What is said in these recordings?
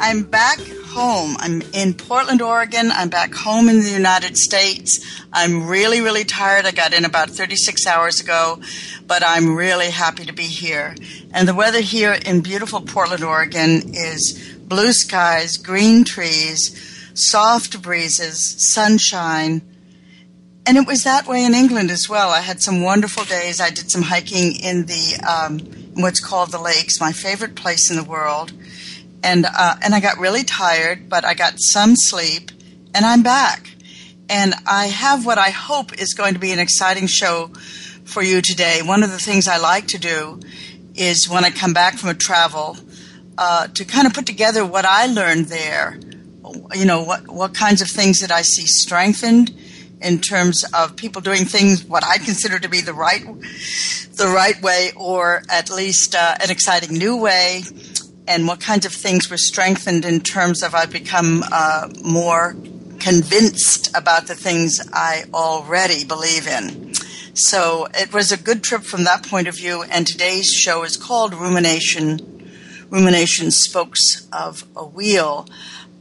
I'm back home. I'm in Portland, Oregon. I'm back home in the United States. I'm really, really tired. I got in about 36 hours ago, but I'm really happy to be here. And the weather here in beautiful Portland, Oregon is blue skies, green trees, soft breezes, sunshine. And it was that way in England as well. I had some wonderful days. I did some hiking in the um, what's called the lakes, my favorite place in the world and uh, and I got really tired, but I got some sleep, and I'm back. And I have what I hope is going to be an exciting show for you today. One of the things I like to do is when I come back from a travel uh, to kind of put together what I learned there. You know, what what kinds of things that I see strengthened in terms of people doing things what I consider to be the right the right way, or at least uh, an exciting new way and what kinds of things were strengthened in terms of I've become uh, more convinced about the things I already believe in. So it was a good trip from that point of view, and today's show is called Rumination. Rumination Spokes of a Wheel.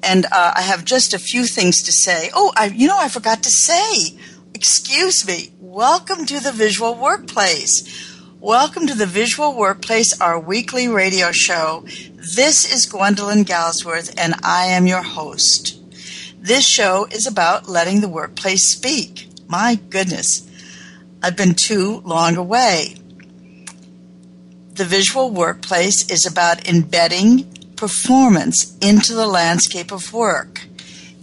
And uh, I have just a few things to say. Oh, I, you know, I forgot to say, excuse me, welcome to the visual workplace. Welcome to the Visual Workplace, our weekly radio show. This is Gwendolyn Galsworth, and I am your host. This show is about letting the workplace speak. My goodness, I've been too long away. The Visual Workplace is about embedding performance into the landscape of work.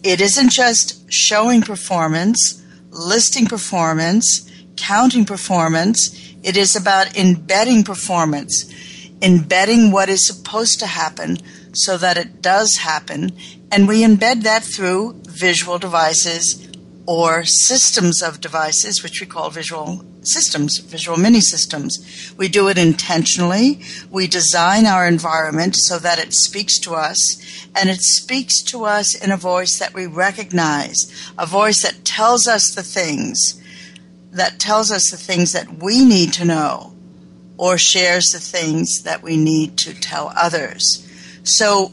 It isn't just showing performance, listing performance, counting performance it is about embedding performance, embedding what is supposed to happen so that it does happen. And we embed that through visual devices or systems of devices, which we call visual systems, visual mini systems. We do it intentionally. We design our environment so that it speaks to us, and it speaks to us in a voice that we recognize, a voice that tells us the things that tells us the things that we need to know or shares the things that we need to tell others. So,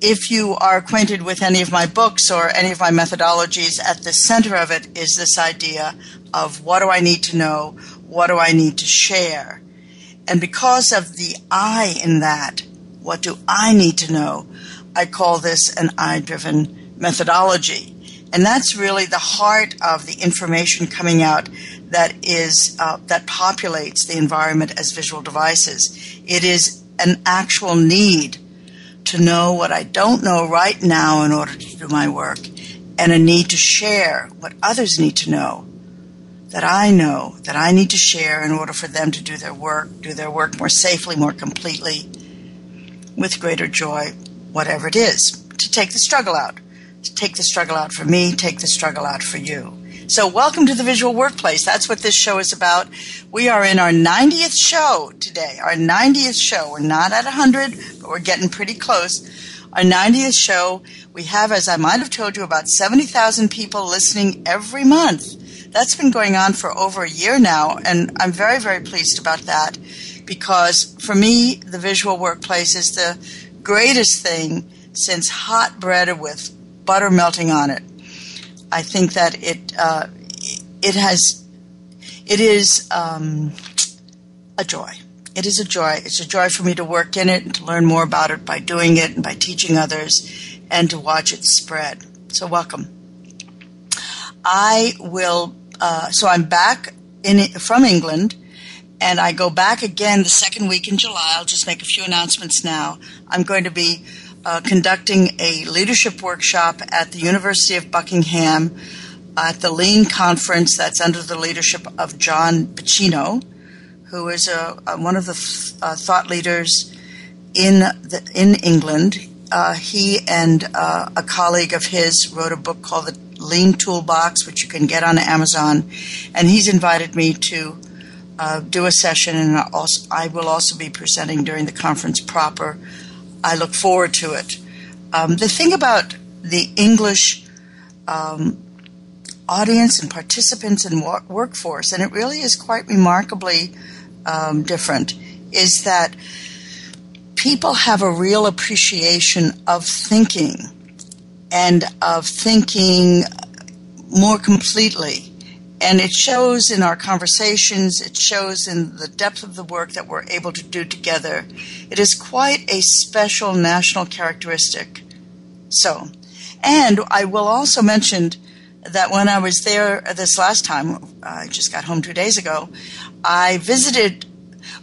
if you are acquainted with any of my books or any of my methodologies, at the center of it is this idea of what do I need to know? What do I need to share? And because of the I in that, what do I need to know? I call this an I driven methodology. And that's really the heart of the information coming out that is uh, that populates the environment as visual devices. It is an actual need to know what I don't know right now in order to do my work, and a need to share what others need to know that I know that I need to share in order for them to do their work, do their work more safely, more completely, with greater joy, whatever it is, to take the struggle out take the struggle out for me, take the struggle out for you. So, welcome to the Visual Workplace. That's what this show is about. We are in our 90th show today. Our 90th show. We're not at 100, but we're getting pretty close. Our 90th show. We have, as I might have told you, about 70,000 people listening every month. That's been going on for over a year now, and I'm very, very pleased about that because for me, the Visual Workplace is the greatest thing since hot bread with butter melting on it. I think that it uh, it has, it is um, a joy. It is a joy. It's a joy for me to work in it and to learn more about it by doing it and by teaching others and to watch it spread. So, welcome. I will, uh, so I'm back in from England and I go back again the second week in July. I'll just make a few announcements now. I'm going to be uh, conducting a leadership workshop at the University of Buckingham at the Lean Conference that's under the leadership of John Bicheno, who is a, a one of the th- uh, thought leaders in the, in England. Uh, he and uh, a colleague of his wrote a book called the Lean Toolbox, which you can get on Amazon, and he's invited me to uh, do a session, and also, I will also be presenting during the conference proper. I look forward to it. Um, the thing about the English um, audience and participants and workforce, and it really is quite remarkably um, different, is that people have a real appreciation of thinking and of thinking more completely and it shows in our conversations, it shows in the depth of the work that we're able to do together. It is quite a special national characteristic. So, and I will also mention that when I was there this last time, I just got home two days ago, I visited,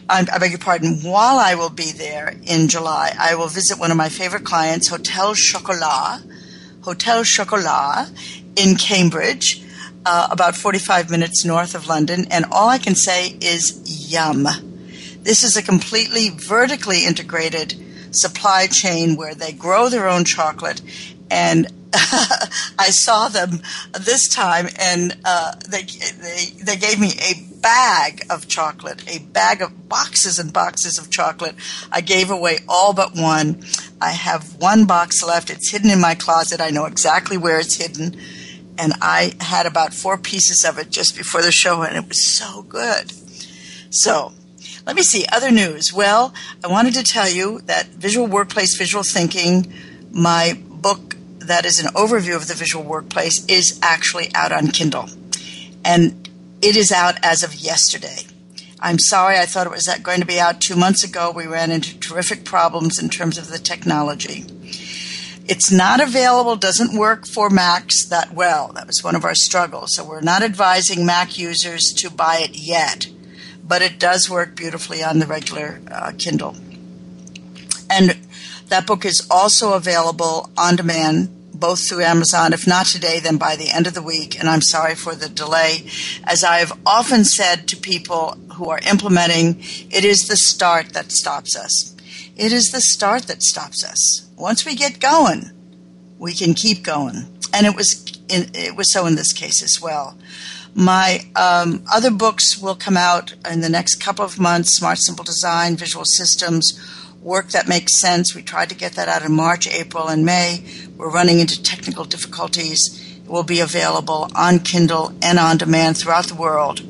I, beg your pardon, while I will be there in July, I will visit one of my favorite clients, Hotel Chocolat, Hotel Chocolat in Cambridge uh, about 45 minutes north of London, and all I can say is yum. This is a completely vertically integrated supply chain where they grow their own chocolate and I saw them this time, and uh, they, they they gave me a bag of chocolate, a bag of boxes and boxes of chocolate. I gave away all but one. I have one box left. It's hidden in my closet. I know exactly where it's hidden and I had about four pieces of it just before the show, and it was so good. So, let me see other news. Well, I wanted to tell you that Visual Workplace Visual Thinking, my book that is an overview of the visual workplace, is actually out on Kindle, and it is out as of yesterday. I'm sorry, I thought it was going to be out two months ago. We ran into terrific problems in terms of the technology. It's not available, doesn't work for Macs that well. That was one of our struggles. So we're not advising Mac users to buy it yet, but it does work beautifully on the regular uh, Kindle. And that book is also available on demand, both through Amazon. If not today, then by the end of the week. And I'm sorry for the delay. As I have often said to people who are implementing, it is the start that stops us. It is the start that stops us once we get going, we can keep going. And it was in, it was so in this case as well. My um, other books will come out in the next couple of months: Smart Simple Design, Visual Systems, Work That Makes Sense. We tried to get that out in March, April, and May. We're running into technical difficulties. It will be available on Kindle and on demand throughout the world,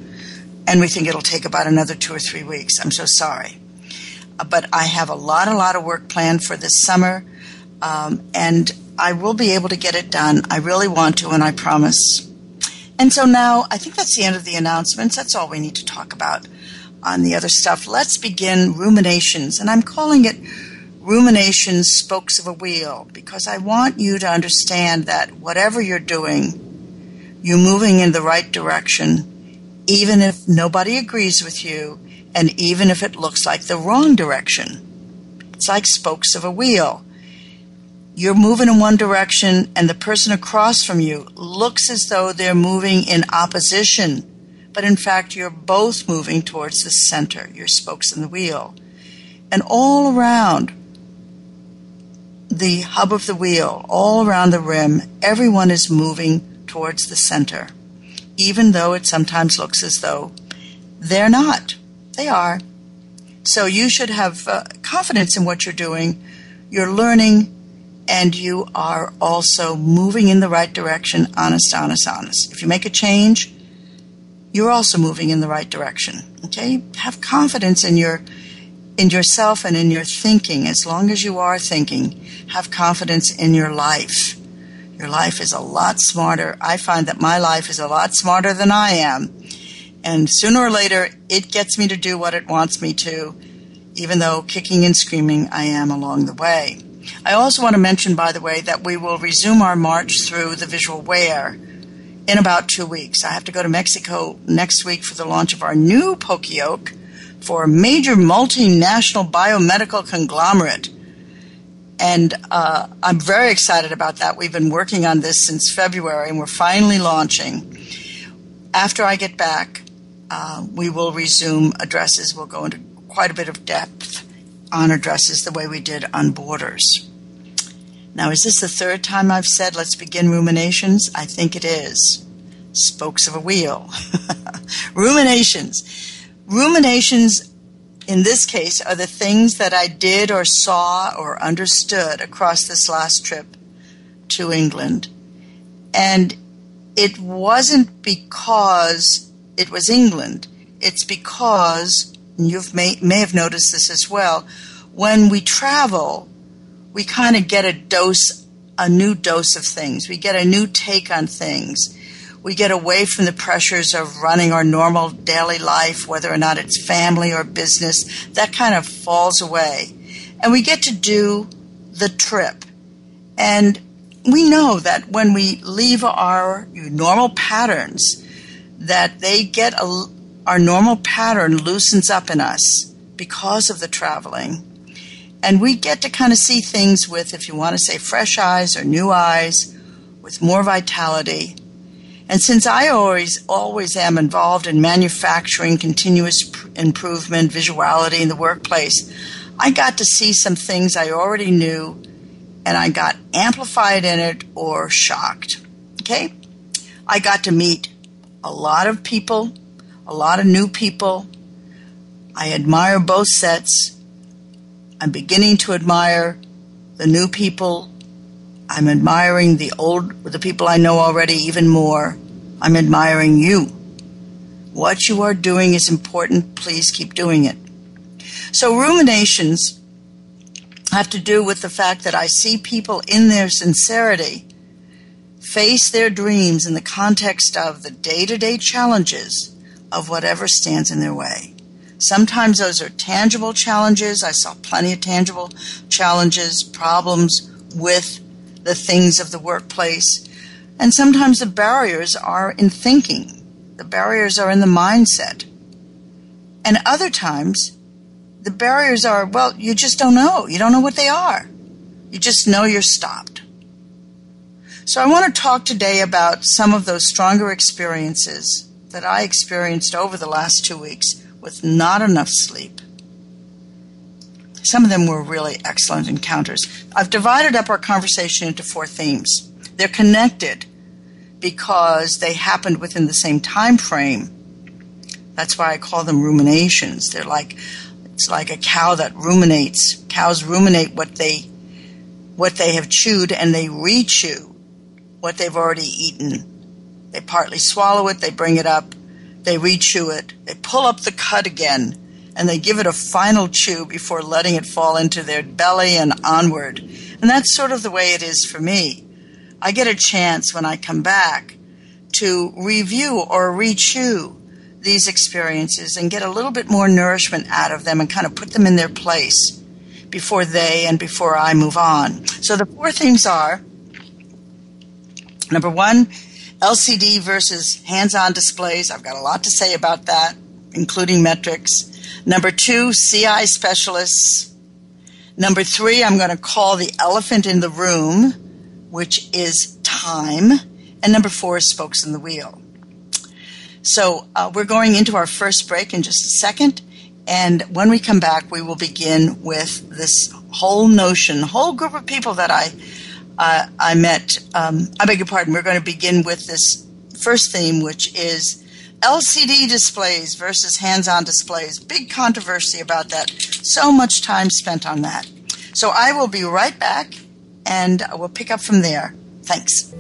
and we think it'll take about another two or three weeks. I'm so sorry, but I have a lot, a lot of work planned for this summer um, and I will be able to get it done. I really want to, and I promise. And so now I think that's the end of the announcements. That's all we need to talk about on the other stuff. Let's begin ruminations. And I'm calling it ruminations spokes of a wheel because I want you to understand that whatever you're doing, you're moving in the right direction, even if nobody agrees with you, and even if it looks like the wrong direction. It's like spokes of a wheel you're moving in one direction and the person across from you looks as though they're moving in opposition, but in fact you're both moving towards the center, your spokes in the wheel. And all around the hub of the wheel, all around the rim, everyone is moving towards the center, even though it sometimes looks as though they're not. They are. So you should have uh, confidence in what you're doing. You're learning and you are also moving in the right direction, honest, honest, honest. If you make a change, you're also moving in the right direction. Okay? Have confidence in your in yourself and in your thinking as long as you are thinking. Have confidence in your life. Your life is a lot smarter. I find that my life is a lot smarter than I am. And sooner or later, it gets me to do what it wants me to, even though kicking and screaming I am along the way. I also want to mention, by the way, that we will resume our march through the visual where in about two weeks. I have to go to Mexico next week for the launch of our new Poka-yoke for a major multinational biomedical conglomerate. And uh, I'm very excited about that. We've been working on this since February, and we're finally launching. After I get back, uh, we will resume addresses. We'll go into quite a bit of depth on addresses the way we did on borders. Now, is this the third time I've said let's begin ruminations? I think it is. Spokes of a wheel. ruminations. Ruminations, in this case, are the things that I did or saw or understood across this last trip to England. And it wasn't because it was England, it's because, you may, may have noticed this as well, when we travel, we kind of get a dose, a new dose of things. We get a new take on things. We get away from the pressures of running our normal daily life, whether or not it's family or business. That kind of falls away. And we get to do the trip. And we know that when we leave our normal patterns, that they get a, our normal pattern loosens up in us because of the traveling and we get to kind of see things with, if you want to say, fresh eyes or new eyes, with more vitality. And since I always, always am involved in manufacturing, continuous improvement, visuality in the workplace, I got to see some things I already knew and I got amplified in it or shocked. Okay? I got to meet a lot of people, a lot of new people. I admire both sets I'm beginning to admire the new people. I'm admiring the old, the people I know already even more. I'm admiring you. What you are doing is important. Please keep doing it. So ruminations have to do with the fact that I see people in their sincerity face their dreams in the context of the day to day challenges of whatever stands in their way. Sometimes those are tangible challenges. I saw plenty of tangible challenges, problems with the things of the workplace. And sometimes the barriers are in thinking, the barriers are in the mindset. And other times, the barriers are, well, you just don't know. You don't know what they are. You just know you're stopped. So I want to talk today about some of those stronger experiences that I experienced over the last two weeks with not enough sleep. Some of them were really excellent encounters. I've divided up our conversation into four themes. They're connected because they happened within the same time frame. That's why I call them ruminations. They're like it's like a cow that ruminates. Cows ruminate what they what they have chewed and they rechew what they've already eaten. They partly swallow it, they bring it up, they rechew it, they pull up the cud again, and they give it a final chew before letting it fall into their belly and onward. And that's sort of the way it is for me. I get a chance when I come back to review or rechew these experiences and get a little bit more nourishment out of them and kind of put them in their place before they and before I move on. So the four things are number one, LCD versus hands on displays. I've got a lot to say about that, including metrics. Number two, CI specialists. Number three, I'm going to call the elephant in the room, which is time. And number four spokes in the wheel. So uh, we're going into our first break in just a second. And when we come back, we will begin with this whole notion, whole group of people that I uh, I met, um, I beg your pardon, we're going to begin with this first theme, which is LCD displays versus hands on displays. Big controversy about that. So much time spent on that. So I will be right back and we'll pick up from there. Thanks.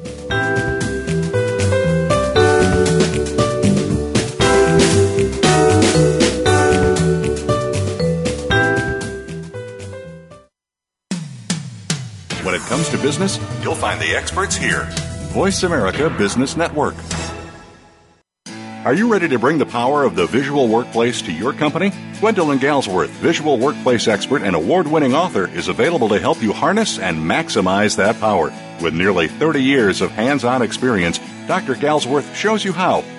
Comes to business? You'll find the experts here. Voice America Business Network. Are you ready to bring the power of the visual workplace to your company? Gwendolyn Galsworth, visual workplace expert and award winning author, is available to help you harness and maximize that power. With nearly 30 years of hands on experience, Dr. Galsworth shows you how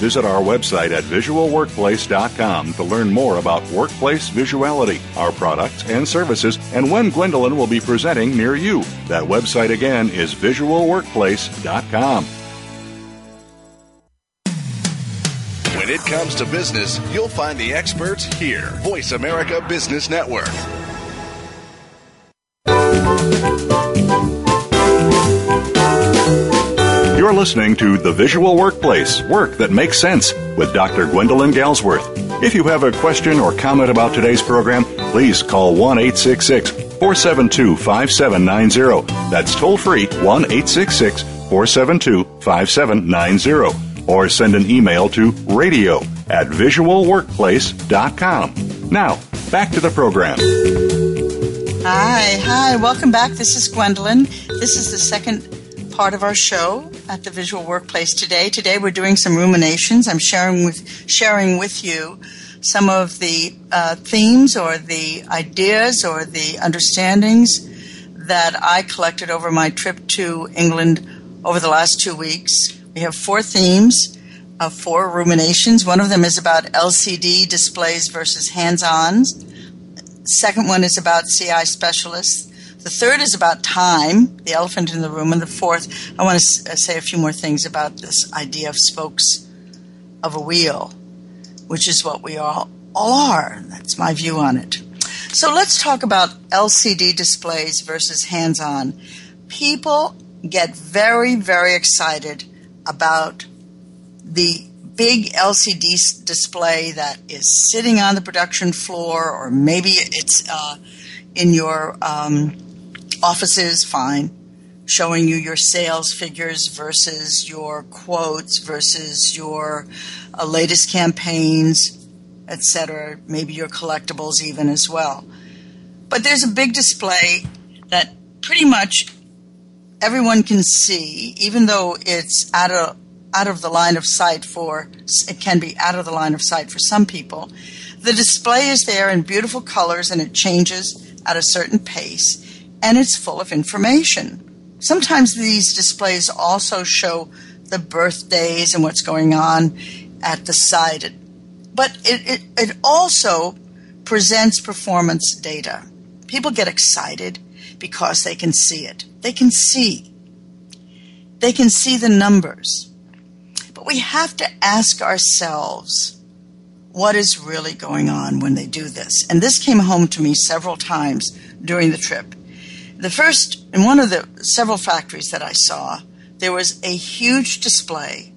Visit our website at visualworkplace.com to learn more about workplace visuality, our products and services, and when Gwendolyn will be presenting near you. That website again is visualworkplace.com. When it comes to business, you'll find the experts here. Voice America Business Network. Listening to The Visual Workplace Work That Makes Sense with Dr. Gwendolyn Galsworth. If you have a question or comment about today's program, please call 1 866 472 5790. That's toll free 1 866 472 5790 or send an email to radio at visualworkplace.com. Now, back to the program. Hi, hi, welcome back. This is Gwendolyn. This is the second part of our show at the Visual Workplace today. Today we're doing some ruminations. I'm sharing with sharing with you some of the uh, themes or the ideas or the understandings that I collected over my trip to England over the last two weeks. We have four themes, uh, four ruminations. One of them is about LCD displays versus hands-ons. Second one is about CI specialists. The third is about time, the elephant in the room. And the fourth, I want to uh, say a few more things about this idea of spokes of a wheel, which is what we all, all are. That's my view on it. So let's talk about LCD displays versus hands on. People get very, very excited about the big LCD display that is sitting on the production floor, or maybe it's uh, in your um, offices, fine, showing you your sales figures versus your quotes versus your uh, latest campaigns, etc., maybe your collectibles even as well. But there's a big display that pretty much everyone can see, even though it's out of out of the line of sight for it can be out of the line of sight for some people. The display is there in beautiful colors and it changes at a certain pace and it's full of information. Sometimes these displays also show the birthdays and what's going on at the site, but it, it, it also presents performance data. People get excited because they can see it. They can see. They can see the numbers. But we have to ask ourselves what is really going on when they do this. And this came home to me several times during the trip. The first, in one of the several factories that I saw, there was a huge display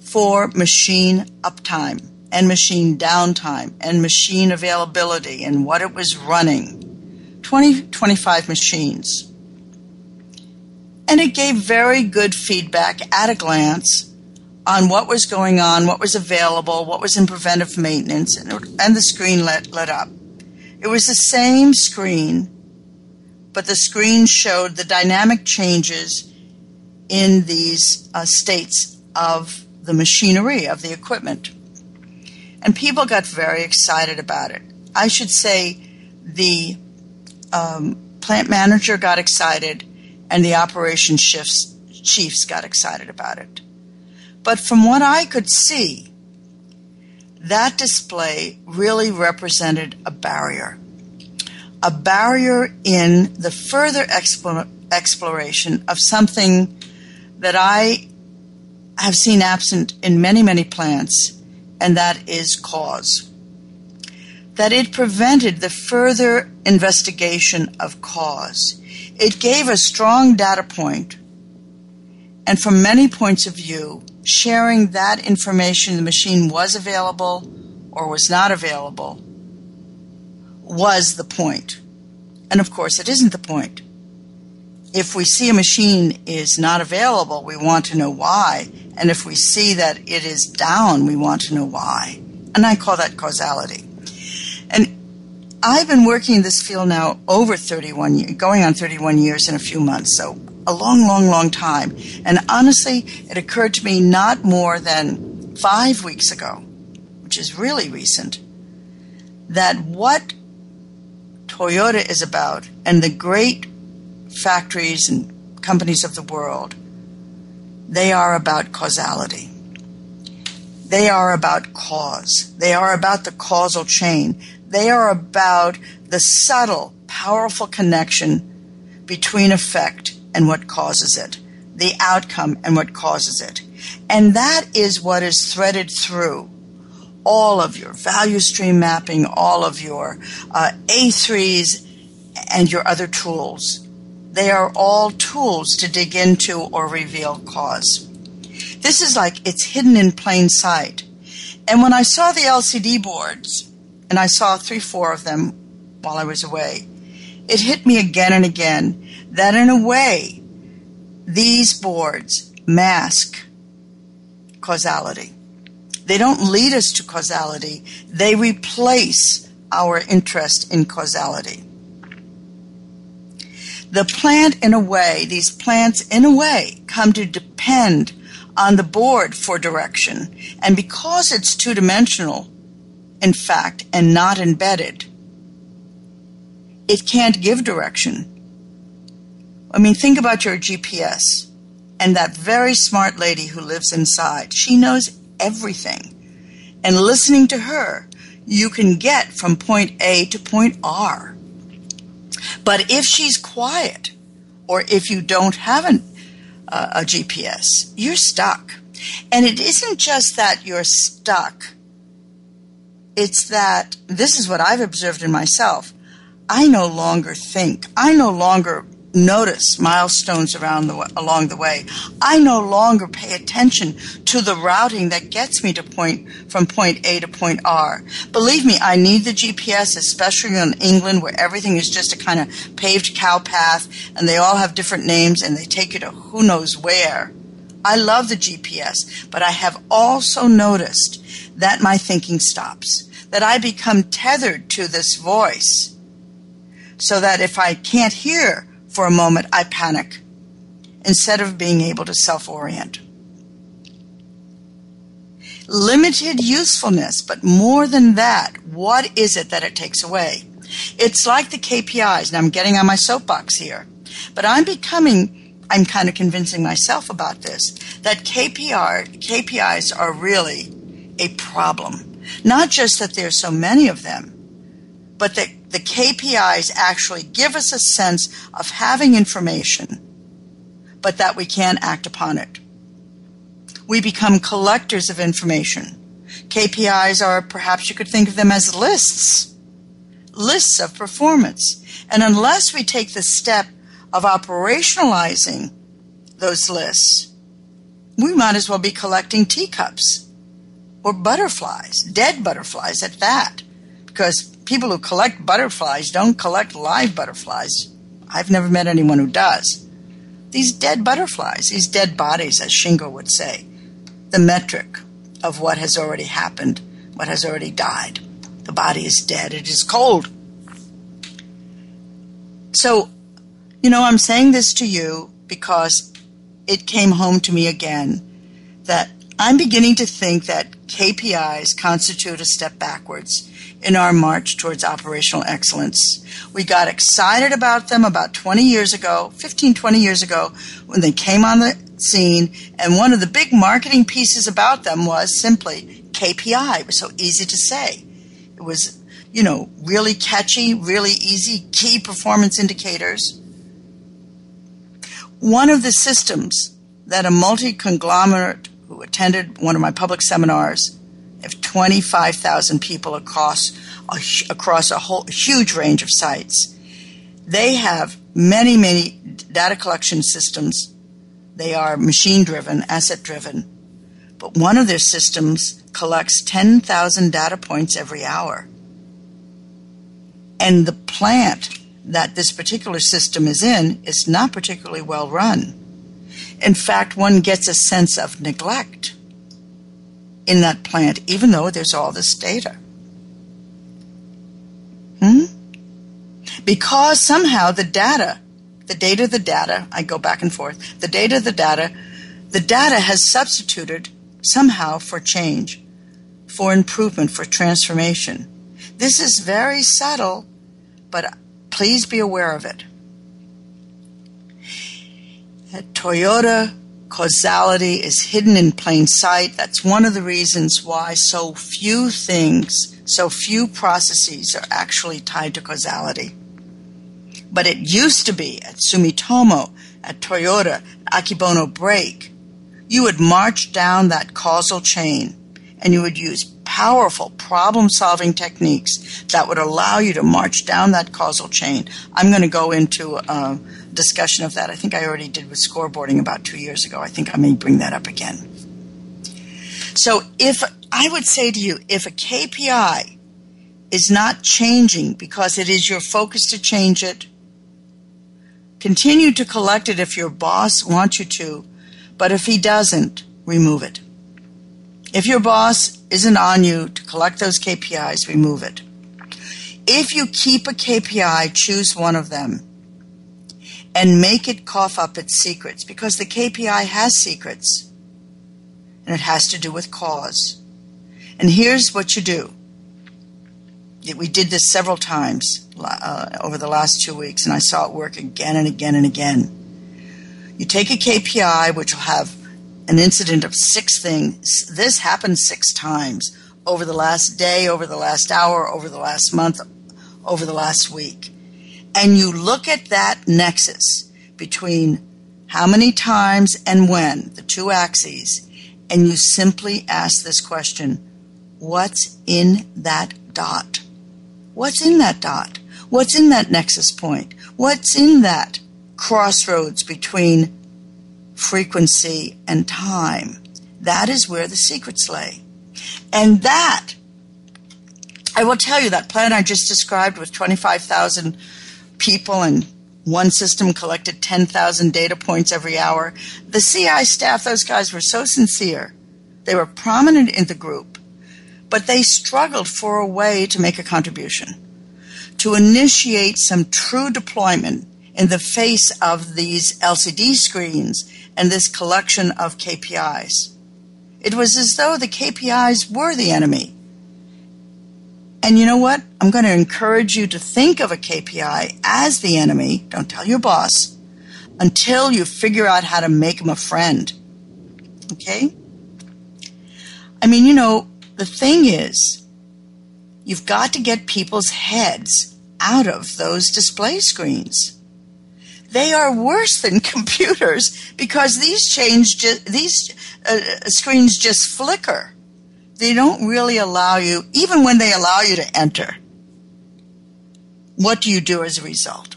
for machine uptime and machine downtime and machine availability and what it was running. 20, 25 machines and it gave very good feedback at a glance on what was going on, what was available, what was in preventive maintenance, and, and the screen lit, lit up. It was the same screen, but the screen showed the dynamic changes in these uh, states of the machinery, of the equipment. And people got very excited about it. I should say the um, plant manager got excited and the operation shifts, chiefs got excited about it. But from what I could see, that display really represented a barrier. A barrier in the further exploration of something that I have seen absent in many, many plants, and that is cause. That it prevented the further investigation of cause it gave a strong data point And from many points of view, sharing that information the machine was available or was not available was the point. And of course, it isn't the point. If we see a machine is not available, we want to know why. And if we see that it is down, we want to know why. And I call that causality. And I've been working in this field now over 31 years, going on 31 years in a few months. So a long, long, long time. And honestly, it occurred to me not more than five weeks ago, which is really recent, that what Toyota is about and the great factories and companies of the world, they are about causality. They are about cause. They are about the causal chain. They are about the subtle, powerful connection between effect and what causes it, the outcome and what causes it. And that is what is threaded through all of your value stream mapping, all of your uh, A3s, and your other tools. They are all tools to dig into or reveal cause. This is like it's hidden in plain sight. And when I saw the LCD boards, and I saw three, four of them while I was away, it hit me again and again that in a way, these boards mask causality. They don't lead us to causality, they replace our interest in causality. The plant, in a way, these plants, in a way, come to depend on the board for direction. And because it's two dimensional, in fact, and not embedded, it can't give direction. I mean, think about your GPS and that very smart lady who lives inside. She knows everything. And listening to her, you can get from point A to point R. But if she's quiet, or if you don't have an, uh, a GPS, you're stuck. And it isn't just that you're stuck, it's that this is what I've observed in myself. I no longer think, I no longer notice milestones around the along the way. I no longer pay attention to the routing that gets me to point from point A to point R. Believe me, I need the GPS, especially in England where everything is just a kind of paved cow path and they all have different names and they take you to who knows where. I love the GPS, but I have also noticed that my thinking stops, that I become tethered to this voice so that if I can't hear for a moment, I panic instead of being able to self orient. Limited usefulness, but more than that, what is it that it takes away? It's like the KPIs, and I'm getting on my soapbox here, but I'm becoming, I'm kind of convincing myself about this, that KPR, KPIs are really a problem. Not just that there's so many of them, but that the KPIs actually give us a sense of having information, but that we can't act upon it. We become collectors of information. KPIs are, perhaps you could think of them as lists, lists of performance. And unless we take the step of operationalizing those lists, we might as well be collecting teacups or butterflies, dead butterflies at that, because people who collect butterflies don't collect live butterflies. I've never met anyone who does. These dead butterflies, these dead bodies, as Shingo would say, the metric of what has already happened, what has already died. The body is dead, it is cold. So, you know, I'm saying this to you because it came home to me again that I'm beginning to think that KPIs constitute a step backwards in our march towards operational excellence. We got excited about them about 20 years ago, 15, 20 years ago, when they came on the scene. And one of the big marketing pieces about them was simply KPI. It was so easy to say. It was, you know, really catchy, really easy, key performance indicators. One of the systems that a multi conglomerate who attended one of my public seminars of 25,000 people across a, across a whole huge range of sites. They have many, many data collection systems They are machine driven, asset driven. But one of their systems collects 10,000 data points every hour. And the plant that this particular system is in is not particularly well run. In fact, one gets a sense of neglect in that plant, even though there's all this data. Hmm? Because somehow the data, the data, the data, I go back and forth, the data, the data, the data has substituted somehow for change, for improvement, for transformation. This is very subtle, but please be aware of it. At Toyota, causality is hidden in plain sight. That's one of the reasons why so few things, so few processes are actually tied to causality. But it used to be at Sumitomo, at Toyota, Akebono Brake. You would march down that causal chain and you would use powerful problem solving techniques that would allow you to march down that causal chain. I'm going to go into a discussion of that. I think I already did with scoreboarding about two years ago. I think I may bring that up again. So if I would say to you, if a KPI is not changing because it is your focus to change it, continue to collect it if your boss wants you to, but if he doesn't, remove it. If your boss isn't on you to collect those KPIs, remove it. If you keep a KPI, choose one of them and make it cough up its secrets because the KPI has secrets and it has to do with cause. And here's what you do. We did this several times uh, over the last two weeks, and I saw it work again and again and again. You take a KPI, which will have an incident of six things. This happened six times over the last day, over the last hour, over the last month, over the last week. And you look at that nexus between how many times and when, the two axes, and you simply ask this question What's in that dot? What's in that dot? What's in that nexus point? What's in that crossroads between frequency, and time. That is where the secrets lay. And that, I will tell you, that plan I just described with 25,000 people and one system collected 10,000 data points every hour. The CI staff, those guys were so sincere. They were prominent in the group, but they struggled for a way to make a contribution, to initiate some true deployment in the face of these LCD screens and this collection of KPIs. It was as though the KPIs were the enemy. And you know what? I'm going to encourage you to think of a KPI as the enemy. Don't tell your boss until you figure out how to make him a friend. Okay? I mean, you know, the thing is, you've got to get people's heads out of those display screens they are worse than computers because these change ju- these uh, screens just flicker. They don't really allow you, even when they allow you to enter. What do you do as a result?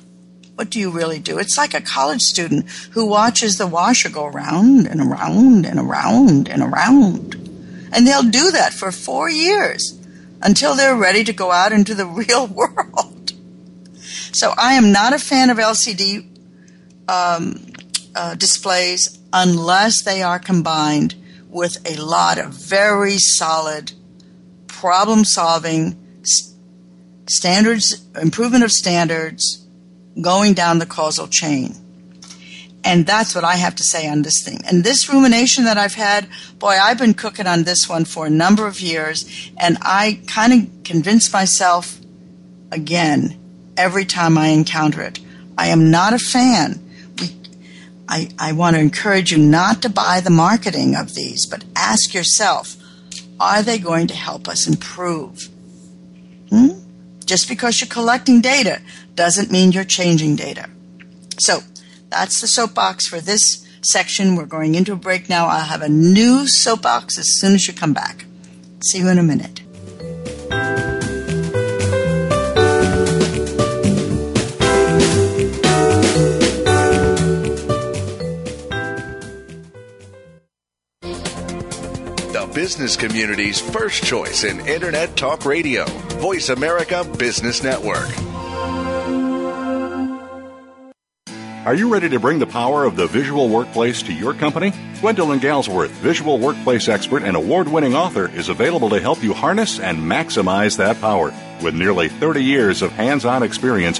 What do you really do? It's like a college student who watches the washer go around and around and around and around. And they'll do that for four years until they're ready to go out into the real world. So I am not a fan of LCD um, uh, displays unless they are combined with a lot of very solid problem solving standards improvement of standards going down the causal chain and that's what I have to say on this thing. And this rumination that I've had, boy, I've been cooking on this one for a number of years, and I kind of convince myself again every time I encounter it. I am not a fan I, I want to encourage you not to buy the marketing of these, but ask yourself, are they going to help us improve? Hmm? Just because you're collecting data doesn't mean you're changing data. So that's the soapbox for this section. We're going into a break now. I'll have a new soapbox as soon as you come back. See you in a minute. Business community's first choice in Internet Talk Radio, Voice America Business Network. Are you ready to bring the power of the visual workplace to your company? Gwendolyn Galsworth, visual workplace expert and award winning author, is available to help you harness and maximize that power. With nearly 30 years of hands on experience,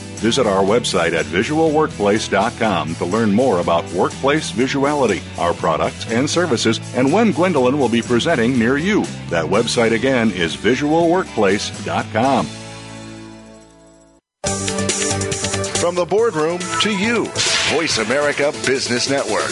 Visit our website at visualworkplace.com to learn more about workplace visuality, our products and services, and when Gwendolyn will be presenting near you. That website again is visualworkplace.com. From the boardroom to you, Voice America Business Network.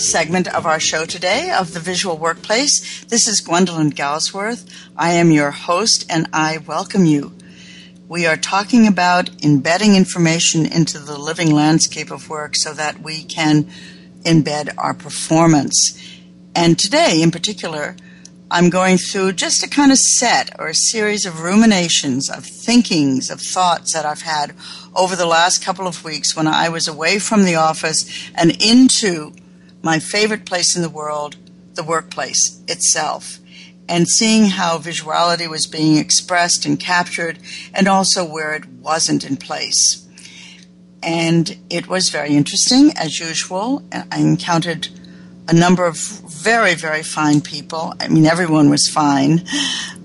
segment of our show today of the Visual Workplace. This is Gwendolyn Galsworth. I am your host and I welcome you. We are talking about embedding information into the living landscape of work so that we can embed our performance. And today, in particular, I'm going through just a kind of set or a series of ruminations, of thinkings, of thoughts that I've had over the last couple of weeks when I was away from the office and into my favorite place in the world, the workplace itself, and seeing how visuality was being expressed and captured, and also where it wasn't in place. And it was very interesting, as usual. I encountered a number of very, very fine people. I mean, everyone was fine,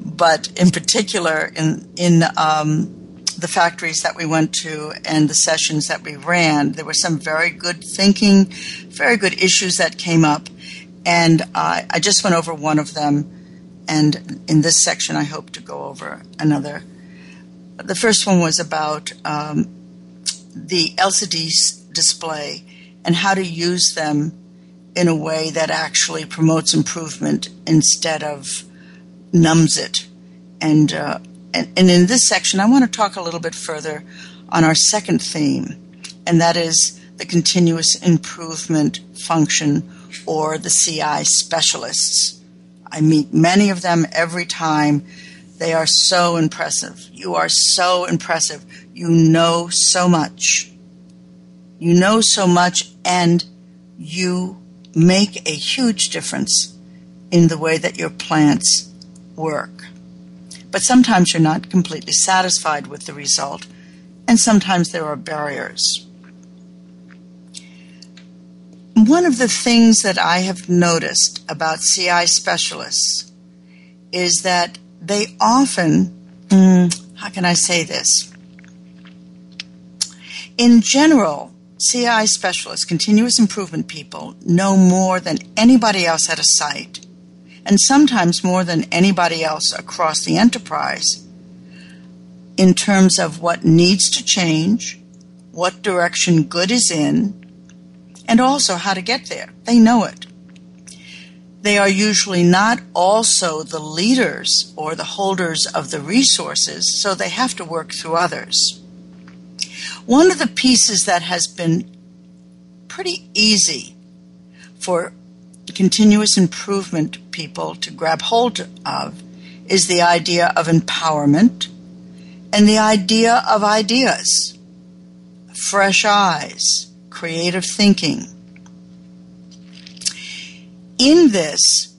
but in particular, in in um, the factories that we went to and the sessions that we ran, there was some very good thinking, very good issues that came up. And uh, I just went over one of them. And in this section, I hope to go over another. The first one was about um, the LCD display and how to use them in a way that actually promotes improvement instead of numbs it. And uh, and, and in this section, I want to talk a little bit further on our second theme, and that is the continuous improvement function or the CI specialists. I meet many of them every time. They are so impressive. You are so impressive. You know so much. You know so much, and you make a huge difference in the way that your plants work. But sometimes you're not completely satisfied with the result, and sometimes there are barriers. One of the things that I have noticed about CI specialists is that they often, mm, how can I say this? In general, CI specialists, continuous improvement people, know more than anybody else at a site and sometimes more than anybody else across the enterprise in terms of what needs to change, what direction good is in, and also how to get there. They know it. They are usually not also the leaders or the holders of the resources, so they have to work through others. One of the pieces that has been pretty easy for continuous improvement people to grab hold of is the idea of empowerment and the idea of ideas, fresh eyes, creative thinking. In this,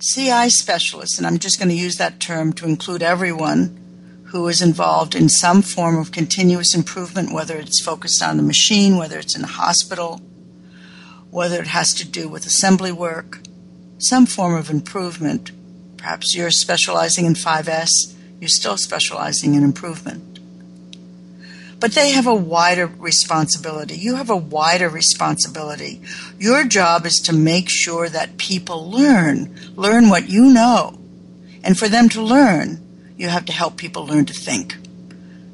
CI specialists, and I'm just going to use that term to include everyone who is involved in some form of continuous improvement, whether it's focused on the machine, whether it's in the hospital, whether it has to do with assembly work, some form of improvement. Perhaps you're specializing in 5S, you're still specializing in improvement. But they have a wider responsibility. You have a wider responsibility. Your job is to make sure that people learn, learn what you know. And for them to learn, you have to help people learn to think.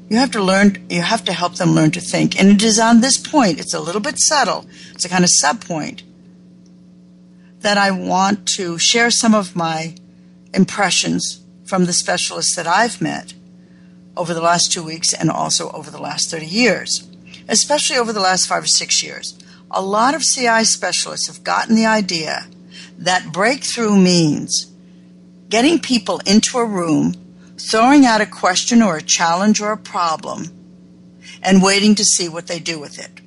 You have to learn, you have to help them learn to think. And it is on this point, it's a little bit subtle, it's a kind of sub point, that I want to share some of my impressions from the specialists that I've met over the last two weeks and also over the last 30 years, especially over the last five or six years. A lot of CI specialists have gotten the idea that breakthrough means getting people into a room, throwing out a question or a challenge or a problem, and waiting to see what they do with it.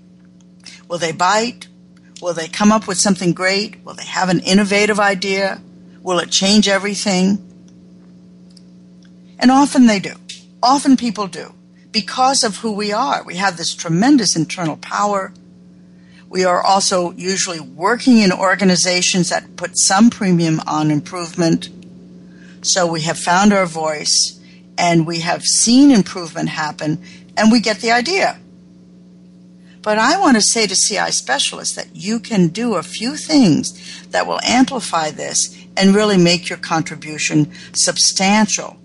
Will they bite? Will they come up with something great? Will they have an innovative idea? Will it change everything? And often they do. Often people do. Because of who we are. We have this tremendous internal power. We are also usually working in organizations that put some premium on improvement. So we have found our voice and we have seen improvement happen and we get the idea. But I want to say to CI specialists that you can do a few things that will amplify this and really make your contribution substantial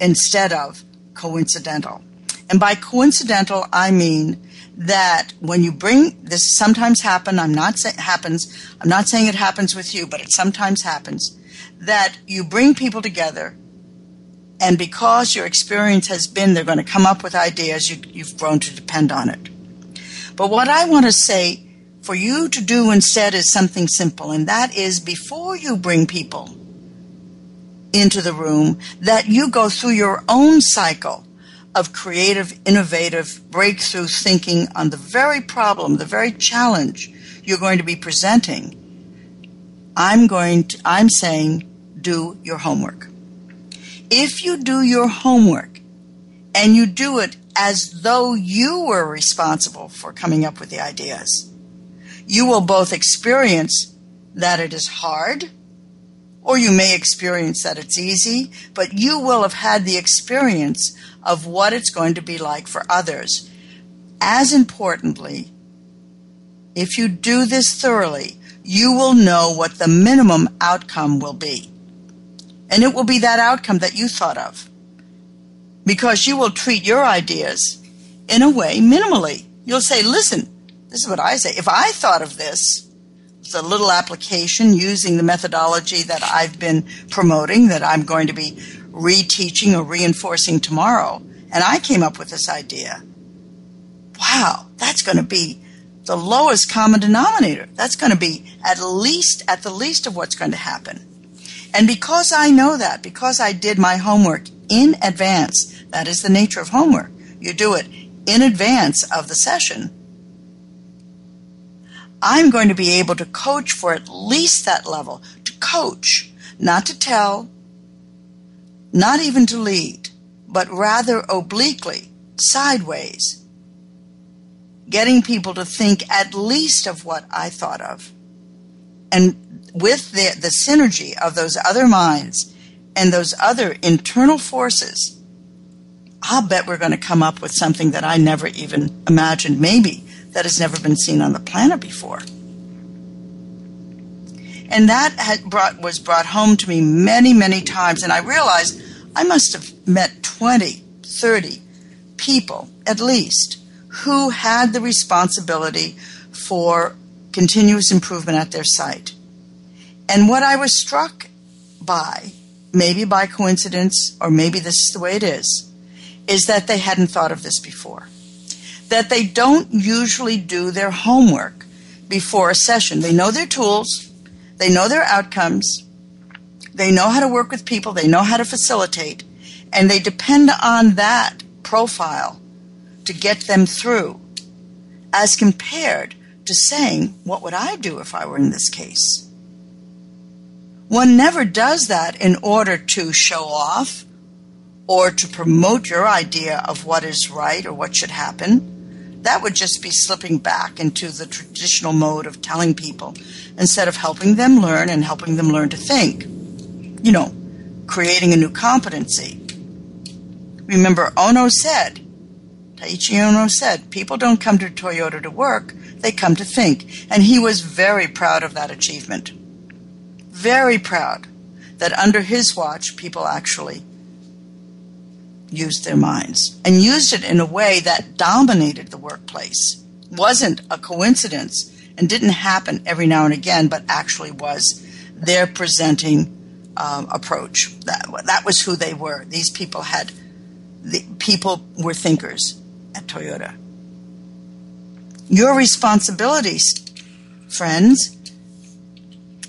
instead of coincidental. And by coincidental, I mean that when you bring this sometimes happen, I'm not saying happens, I'm not saying it happens with you, but it sometimes happens, that you bring people together and because your experience has been they're going to come up with ideas, you, you've grown to depend on it. But what I want to say for you to do instead is something simple, and that is before you bring people into the room, that you go through your own cycle of creative, innovative, breakthrough thinking on the very problem, the very challenge you're going to be presenting. I'm going to, I'm saying do your homework. If you do your homework and you do it as though you were responsible for coming up with the ideas, you will both experience that it is hard or you may experience that it's easy, but you will have had the experience of what it's going to be like for others. As importantly, if you do this thoroughly, you will know what the minimum outcome will be. And it will be that outcome that you thought of. Because you will treat your ideas in a way minimally. You'll say, listen, this is what I say. If I thought of this, it's a little application using the methodology that I've been promoting that I'm going to be reteaching or reinforcing tomorrow. And I came up with this idea. Wow, that's going to be the lowest common denominator. That's going to be at least, at the least of what's going to happen. And because I know that, because I did my homework in advance, that is the nature of homework. You do it in advance of the session I'm going to be able to coach for at least that level, to coach, not to tell, not even to lead, but rather obliquely, sideways, getting people to think at least of what I thought of. And with the, the synergy of those other minds and those other internal forces, I'll bet we're going to come up with something that I never even imagined maybe that has never been seen on the planet before. And that had brought, was brought home to me many, many times. And I realized I must have met 20, 30 people at least who had the responsibility for continuous improvement at their site. And what I was struck by, maybe by coincidence, or maybe this is the way it is, is that they hadn't thought of this before that they don't usually do their homework before a session. They know their tools, they know their outcomes, they know how to work with people, they know how to facilitate, and they depend on that profile to get them through as compared saying, What would I do if I were in this case? One never does that in order to show off or to promote your idea of what is right or what should happen that would just be slipping back into the traditional mode of telling people instead of helping them learn and helping them learn to think. You know, creating a new competency. Remember, Ohno said, Taiichi Ohno said, people don't come to Toyota to work, they come to think. And he was very proud of that achievement. Very proud that under his watch, people actually used their minds and used it in a way that dominated the workplace. Wasn't a coincidence and didn't happen every now and again, but actually was their presenting um, approach. That, that was who they were. These people had, the people were thinkers at Toyota. Your responsibilities, friends,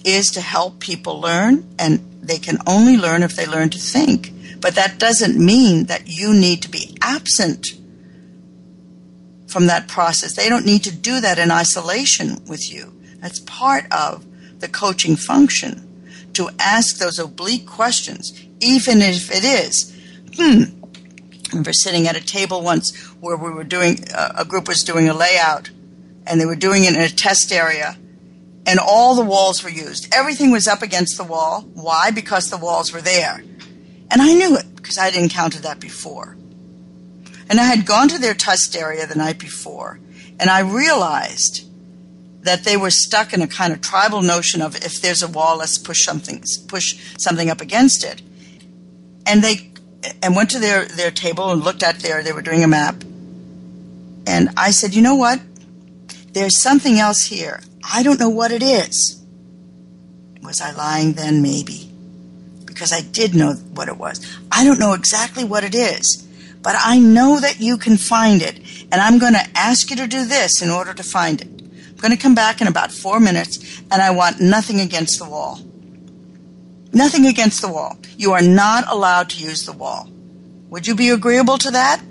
is to help people learn, and they can only learn if they learn to think. But that doesn't mean that you need to be absent from that process. They don't need to do that in isolation with you. That's part of the coaching function to ask those oblique questions, even if it is, hmm. Remember sitting at a table once where we were doing, uh, a group was doing a layout and they were doing it in a test area and all the walls were used. Everything was up against the wall. Why? Because the walls were there. And I knew it because I'd encountered that before. And I had gone to their test area the night before and I realized that they were stuck in a kind of tribal notion of if there's a wall, let's push something, push something up against it. And they, and went to their, their table and looked at their, they were doing a map. And I said, you know what? There's something else here. I don't know what it is. Was I lying then? Maybe. Because I did know what it was. I don't know exactly what it is, but I know that you can find it, and I'm going to ask you to do this in order to find it I'm going to come back in about four minutes, and I want nothing against the wall. Nothing against the wall. You are not allowed to use the wall. Would you be agreeable to that?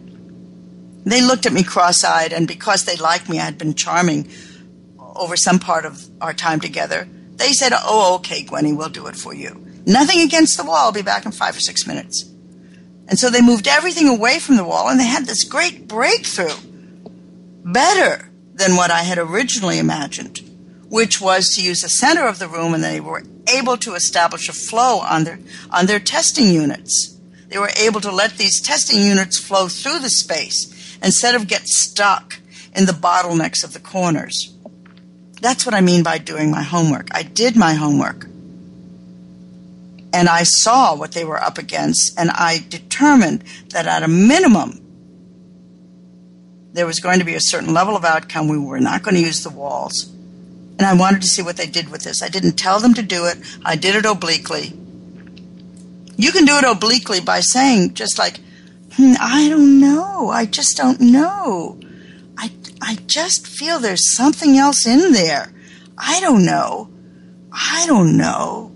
They looked at me cross eyed, and because they liked me, I had been charming over some part of our time together. They said, Oh, okay, Gwenny, we'll do it for you. Nothing against the wall. I'll be back in five or six minutes. And so they moved everything away from the wall, and they had this great breakthrough. Better than what I had originally imagined, which was to use the center of the room and they were able to establish a flow on their, on their testing units. They were able to let these testing units flow through the space instead of get stuck in the bottlenecks of the corners. That's what I mean by doing my homework. I did my homework. And I saw what they were up against, and I determined that at a minimum, there was going to be a certain level of outcome. We were not going to use the walls. And I wanted to see what they did with this. I didn't tell them to do it, I did it obliquely. You can do it obliquely by saying, just like, hmm, I don't know. I just don't know. I, I just feel there's something else in there. I don't know. I don't know.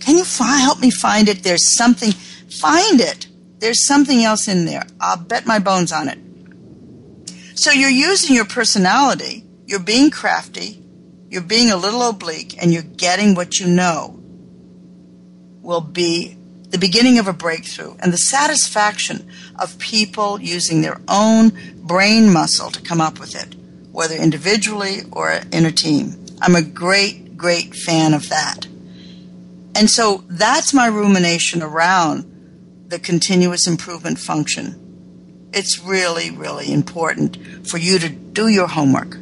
Can you fi- help me find it? There's something. Find it. There's something else in there. I'll bet my bones on it. So you're using your personality, you're being crafty, you're being a little oblique, and you're getting what you know will be the beginning of a breakthrough and the satisfaction of people using their own brain muscle to come up with it, whether individually or in a team. I'm a great, great fan of that. And so that's my rumination around the continuous improvement function it's really, really important for you to do your homework.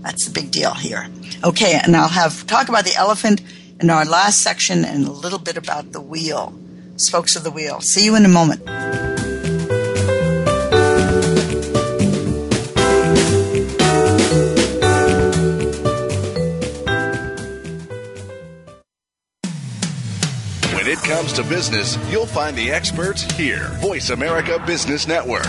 That's the big deal here. Okay, and I'll have talk about the elephant in our last section and a little bit about the wheel, spokes of the wheel. See you in a moment. When it comes to business, you'll find the experts here. Voice America Business Network.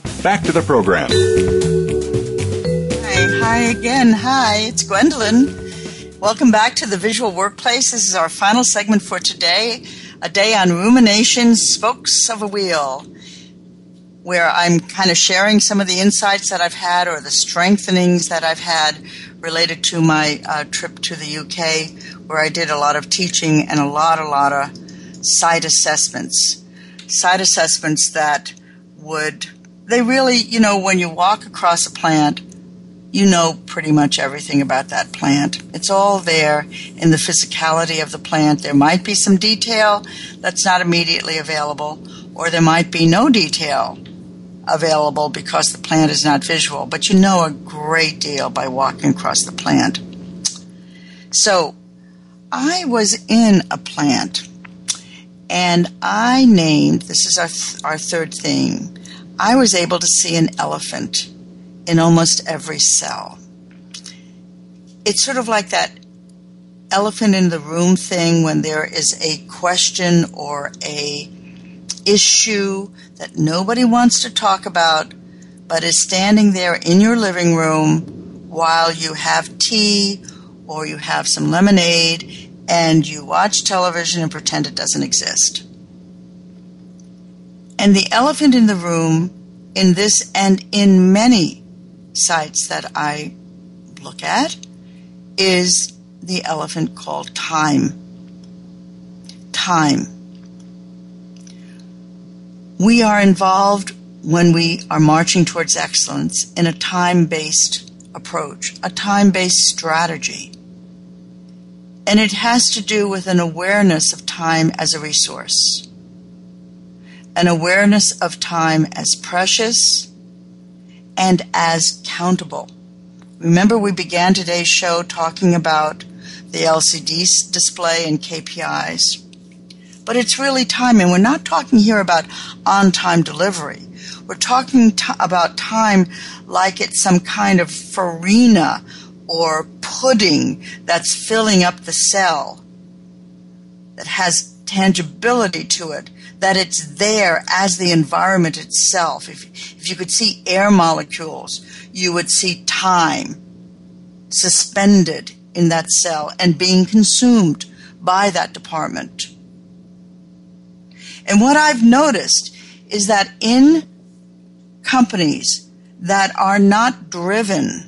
back to the program. Hi, hi again. Hi, it's Gwendolyn. Welcome back to the Visual Workplace. This is our final segment for today a day on rumination, spokes of a wheel, where I'm kind of sharing some of the insights that I've had or the strengthenings that I've had related to my uh, trip to the UK, where I did a lot of teaching and a lot, a lot of site assessments. Site assessments that would, they really, you know, when you walk across a plant, you know pretty much everything about that plant. It's all there in the physicality of the plant. There might be some detail that's not immediately available, or there might be no detail available because the plant is not visual, but you know a great deal by walking across the plant. So, I was in a plant and I named this is our, th- our third thing. I was able to see an elephant in almost every cell. It's sort of like that elephant in the room thing when there is a question or a issue that nobody wants to talk about but is standing there in your living room while you have tea or you have some lemonade and you watch television and pretend it doesn't exist. And the elephant in the room in this and in many sites that I look at is the elephant called time. Time. We are involved when we are marching towards excellence in a time based approach, a time based strategy. And it has to do with an awareness of time as a resource, an awareness of time as precious and as countable. Remember, we began today's show talking about the LCD display and KPIs. But it's really time, and we're not talking here about on time delivery. We're talking t- about time like it's some kind of farina or pudding that's filling up the cell, that has tangibility to it, that it's there as the environment itself. If, if you could see air molecules, you would see time suspended in that cell and being consumed by that department. And what I've noticed is that in companies that are not driven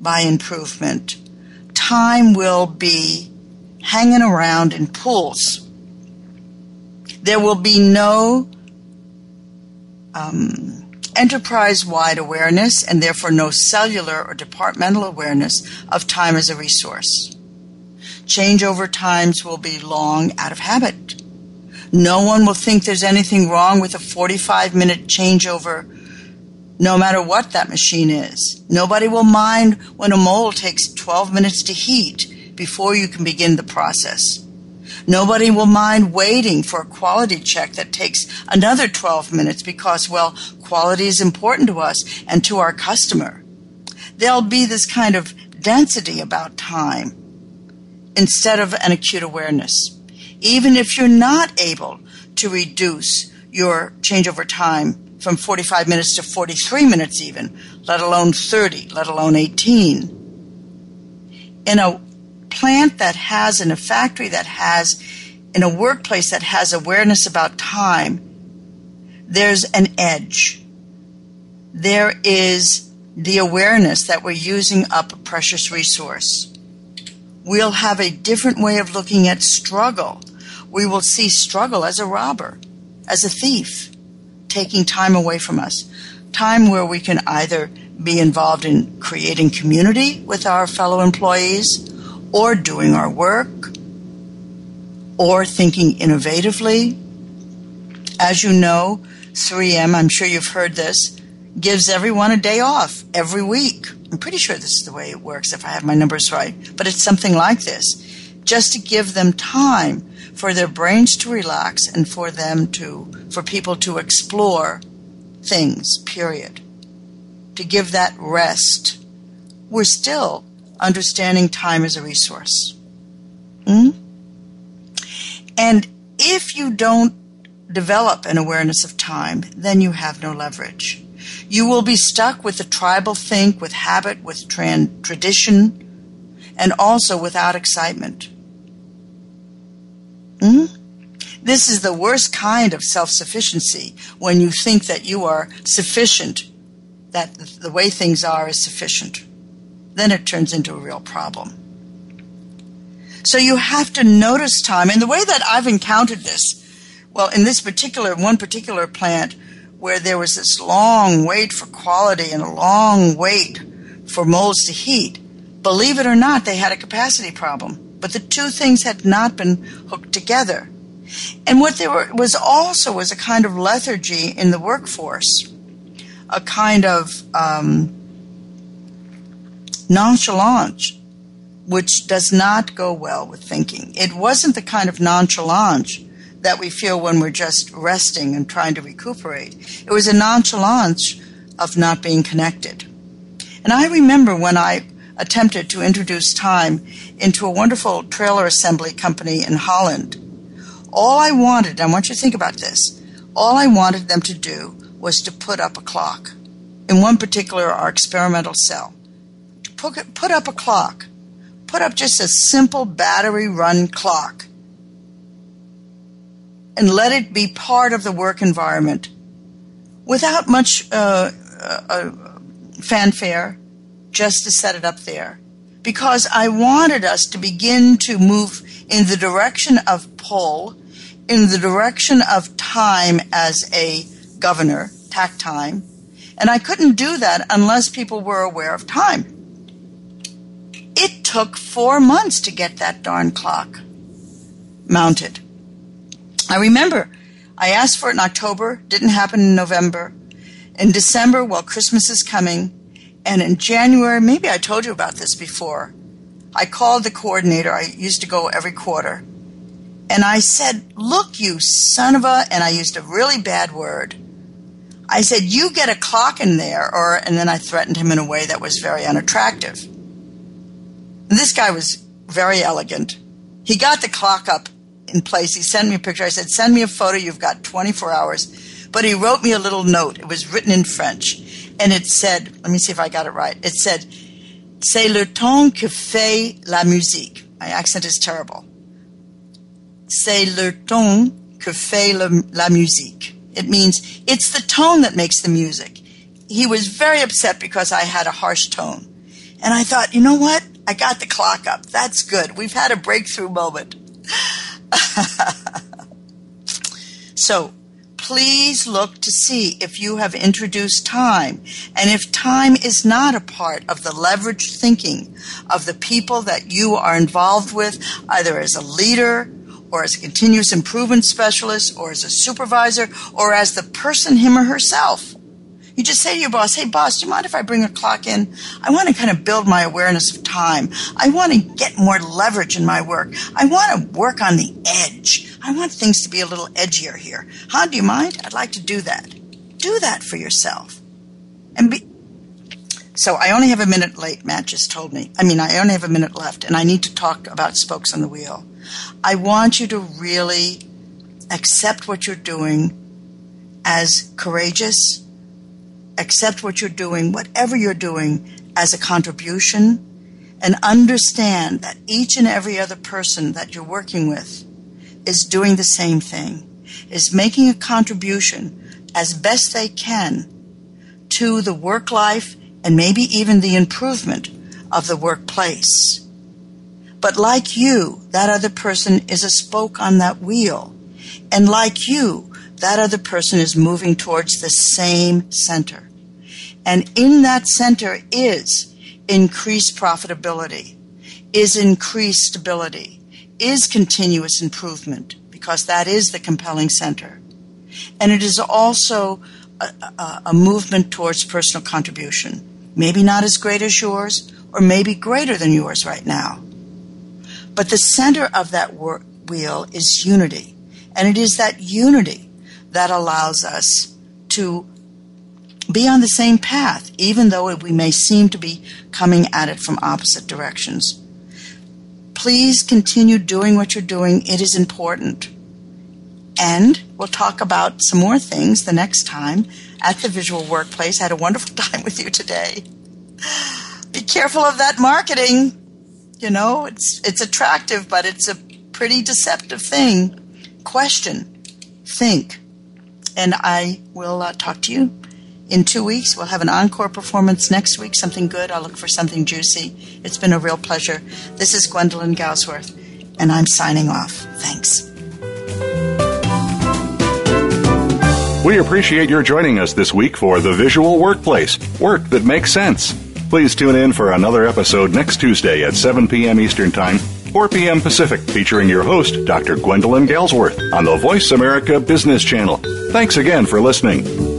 by improvement, time will be hanging around in pools there will be no um, enterprise wide awareness and therefore no cellular or departmental awareness of time as a resource. Changeover times will be long out of habit. No one will think there's anything wrong with a 45 minute changeover no matter what that machine is. Nobody will mind when a mold takes 12 minutes to heat before you can begin the process. Nobody will mind waiting for a quality check that takes another 12 minutes because, well, quality is important to us and to our customer. There'll be this kind of density about time instead of an acute awareness. Even if you're not able to reduce your changeover time from 45 minutes to 43 minutes even, let alone 30, let alone 18. In a plant that has, in a factory that has, in a workplace that has awareness about time, there's an edge. there is the awareness that we're using up a precious resource. We'll have a different way of looking at struggle. We will see struggle as a robber, as a thief, taking time away from us. Time where we can either be involved in creating community with our fellow employees, or doing our work, or thinking innovatively. As you know, 3M, I'm sure you've heard this, gives everyone a day off every week. I'm pretty sure this is the way it works if I have my numbers right, but it's something like this. Just to give them time for their brains to relax and for them to, for people to explore things, period. To give that rest. We're still understanding time as a resource. Hmm? And if you don't develop an awareness of time, then you have no leverage. You will be stuck with the tribal think, with habit, with tradition, and also without excitement. Hmm? This is the worst kind of self sufficiency when you think that you are sufficient, that the way things are is sufficient. Then it turns into a real problem. So you have to notice time. And the way that I've encountered this, well, in this particular, one particular plant where there was this long wait for quality and a long wait for molds to heat, believe it or not, they had a capacity problem. But the two things had not been hooked together. And what there were, was also was a kind of lethargy in the workforce, a kind of um, nonchalance which does not go well with thinking. It wasn't the kind of nonchalance that we feel when we're just resting and trying to recuperate. It was a nonchalance of not being connected. And I remember when I attempted to introduce time into a wonderful trailer assembly company in Holland. All I wanted, I want you to think about this, all I wanted them to do was to put up a clock. In one particular, our experimental cell. Put, put up a clock put up just a simple battery run clock and let it be part of the work environment without much uh, uh, uh, fanfare, just to set it up there. Because I wanted us to begin to move in the direction of pull, in the direction of time as a governor, takt time. And I couldn't do that unless people were aware of time. It took four months to get that darn clock mounted. I remember I asked for it in October, didn't happen in November. In December, well, Christmas is coming. And in January, maybe I told you about this before, I called the coordinator. I used to go every quarter. And I said, Look, you son of a, and I used a really bad word. I said, You get a clock in there, or, and then I threatened him in a way that was very unattractive. This guy was very elegant. He got the clock up in place. He sent me a picture. I said, Send me a photo. You've got 24 hours. But he wrote me a little note. It was written in French. And it said, Let me see if I got it right. It said, C'est le ton que fait la musique. My accent is terrible. C'est le ton que fait la musique. It means it's the tone that makes the music. He was very upset because I had a harsh tone. And I thought, you know what? I got the clock up. That's good. We've had a breakthrough moment. so please look to see if you have introduced time and if time is not a part of the leveraged thinking of the people that you are involved with, either as a leader or as a continuous improvement specialist or as a supervisor or as the person, him or herself. You just say to your boss, hey, boss, do you mind if I bring a clock in? I want to kind of build my awareness of time. I want to get more leverage in my work. I want to work on the edge. I want things to be a little edgier here. Huh? Do you mind? I'd like to do that. Do that for yourself. And be. So I only have a minute late, Matt just told me. I mean, I only have a minute left, and I need to talk about spokes on the wheel. I want you to really accept what you're doing as courageous accept what you're doing, whatever you're doing, as a contribution and understand that each and every other person that you're working with is doing the same thing, is making a contribution as best they can to the work life and maybe even the improvement of the workplace. But like you, that other person is a spoke on that wheel. And like you, that other person is moving towards the same center. And in that center is increased profitability, is increased stability, is continuous improvement, because that is the compelling center. And it is also a, a, a movement towards personal contribution. Maybe not as great as yours, or maybe greater than yours right now. But the center of that wheel is unity. And it is that unity that allows us to be on the same path, even though we may seem to be coming at it from opposite directions. Please continue doing what you're doing. It is important. And we'll talk about some more things the next time at the Visual Workplace. I had a wonderful time with you today. Be careful of that marketing. You know, it's it's attractive, but it's a pretty deceptive thing. Question, think, and I will uh, talk to you in two weeks. We'll have an encore performance next week, something good. I'll look for something juicy. It's been a real pleasure. This is Gwendolyn Galsworth, and I'm signing off. Thanks. We appreciate your joining us this week for The Visual Workplace work that makes sense. Please tune in for another episode next Tuesday at 7 p.m. Eastern Time, 4 p.m. Pacific, featuring your host, Dr. Gwendolyn Galsworth, on the Voice America Business Channel. Thanks again for listening.